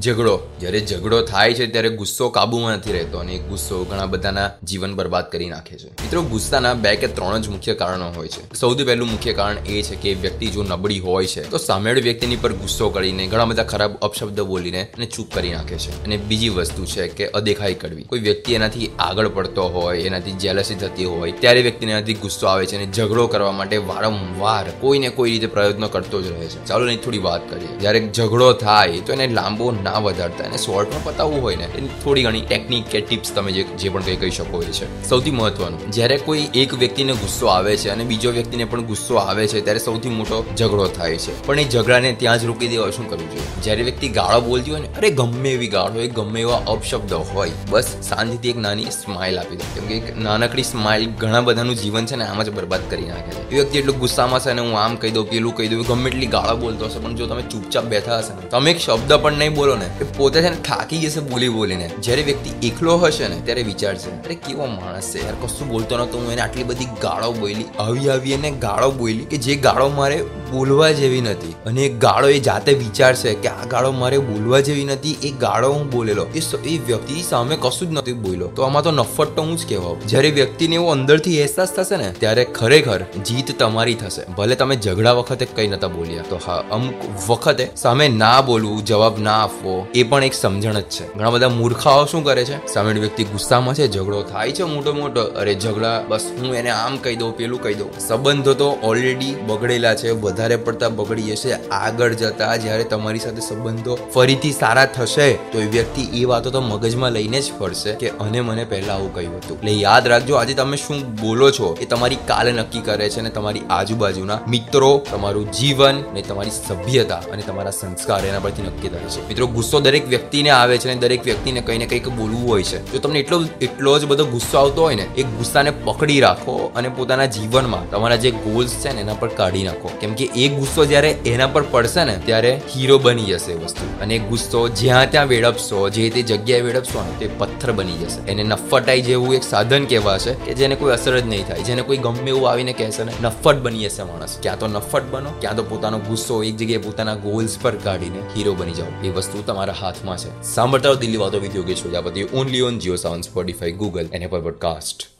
ઝઘડો. જ્યારે ઝઘડો થાય છે, ત્યારે ગુસ્સો કાબુમાં નથી રહેતો અને ગુસ્સો ઘણા બધાના જીવન બરબાદ કરી નાખે છે. મિત્રો, ગુસ્સાના બે કે ત્રણ જ મુખ્ય કારણો હોય છે. સૌથી પહેલું મુખ્ય કારણ એ છે કે વ્યક્તિ જો નબળી હોય છે, તો સામેળ વ્યક્તિની પર ગુસ્સો કરીને ઘણા બધા ખરાબ અપશબ્દ બોલીને અને ચૂપ કરી નાખે છે. અને બીજી વસ્તુ છે કે અદેખાઈ કરવી. કોઈ વ્યક્તિ એનાથી આગળ પડતો હોય, એનાથી જેલસી થતી હોય, ત્યારે વ્યક્તિને એનાથી ગુસ્સો આવે છે અને ઝઘડો કરવા માટે વારંવાર કોઈને કોઈ રીતે પ્રયત્નો કરતો જ રહે છે. ચાલો એની થોડી વાત કરીએ. જ્યારે ઝઘડો થાય, તો એને લાંબો ના વધારતા અને શોર્ટમાં પતાવવું હોય ને, એની થોડી ઘણી ટેકનિક કે ટિપ્સ તમે જે જે પણ કંઈ કહી શકો એ છે. સૌથી મહત્વનું, જ્યારે કોઈ એક વ્યક્તિને ગુસ્સો આવે છે અને બીજો વ્યક્તિને પણ ગુસ્સો આવે છે, ત્યારે સૌથી મોટો ઝઘડો થાય છે. પણ એ ઝઘડાને ત્યાં જ રોકી દેવા શું કરવું જોઈએ? જ્યારે વ્યક્તિ ગાળો બોલતી હોય ને, અરે ગમે એવી ગાળો હોય, ગમે એવા અપશબ્દ હોય, બસ શાંતિથી એક નાની સ્માઇલ આપી દો. કેમ કે એક નાનકડી સ્માઇલ ઘણા બધાનું જીવન છે ને, આમ જ બરબાદ કરી નાખે છે. એ વ્યક્તિ એટલું ગુસ્સામાં છે ને, હું આમ કહી દઉં, પેલું કહી દઉં, ગમે એટલી ગાળો બોલતો હશે, પણ જો તમે ચૂપચાપ બેઠા હશે ને, તમે એક શબ્દ પણ નહીં બોલો ને એ પોતે છે ને થાકી જશે બોલી બોલીને. જ્યારે વ્યક્તિ એકલો હશે ને, ત્યારે વિચારશે, અરે, કેવો માણસ છે યાર, કશું બોલતો નતો હું એને આટલી બધી ગાળો બોલી આવી આવી એને ગાળો બોલી કે જે ગાળો મારે બોલવા જેવી નથી. અને એ ગાળો એ જાતે વિચારશે કે આ ગાળો મારે બોલવા જેવી નથી, એ ગાળો હું બોલેલો. એ વ્યક્તિ સામે કશું જ નથી બોલ્યો. તો આમાં તો નફર તો હું જ કહેવાઉં. જ્યારે વ્યક્તિને એવો અંદરથી અહેસાસ થશે ને, ત્યારે ખરેખર જીત તમારી થશે. ભલે તમે ઝઘડા વખતે કઈ નતા બોલ્યા. તો હા, અમુક વખતે સામે ના બોલવું, જવાબ ના આપવો એ પણ એક સમજણ જ છે. ઘણા બધા મૂર્ખાઓ શું કરે છે? સામેની વ્યક્તિ ગુસ્સામાં છે, ઝઘડો થાય છે મોટો મોટો. અરે ઝઘડા, બસ હું એને આમ કહી દઉં, પેલું કહી દઉં. સંબંધો તો ઓલરેડી બગડેલા છે, વધારે પડતા બગડી જશે આગળ જતા જ્યારે તમારી સાથે સંબંધો ફરીથી સારા થશે, તો એ વ્યક્તિ એ વાતો તો મગજમાં લઈને જ ફરશે કે અને મને પહેલા આવું કહ્યું હતું. એટલે યાદ રાખજો, આજે તમે શું બોલો છો એ તમારી કાલે નક્કી કરે છે અને તમારી આજુબાજુના મિત્રો, તમારું જીવન ને તમારી સભ્યતા અને તમારા સંસ્કાર એના પરથી નક્કી થાય છે. મિત્રો ગુસ્સો દરેક વ્યક્તિને આવે છે અને દરેક વ્યક્તિને કંઈ ને કંઈક બોલવું હોય છે. જો તમને એટલો એટલો જ બધો ગુસ્સો આવતો હોય ને, એ ગુસ્સાને પકડી રાખો અને પોતાના જીવનમાં તમારા જે ગોલ્સ છે ને, એના પર કાઢી નાખો. કેમ કે એ ગુસ્સો જ્યારે એના પર પડશે ને, ત્યારે હીરો બની જશે વસ્તુ. અને ગુસ્સો જ્યાં ત્યાં વેડપશો જે તે જગ્યાએ વેડપશો ને, તે પથ્થર બની જશે. એને નફટાઈ જેવું એક સાધન કહેવાશે કે જેને કોઈ અસર જ નહીં થાય. જેને કોઈ ગમે એવું આવીને કહેશે ને નફટ બની જશે માણસ. ક્યાં તો નફટ બનો, ક્યાં તો પોતાનો ગુસ્સો એક જગ્યાએ પોતાના ગોલ્સ પર કાઢીને હીરો બની જાઓ. એ વસ્તુ તમારા હાથમાં છે. સાંભળતા દિલ્હી વાતો with Yogesh Prajapati only on Jio Saavn Spotify Google and Apple podcast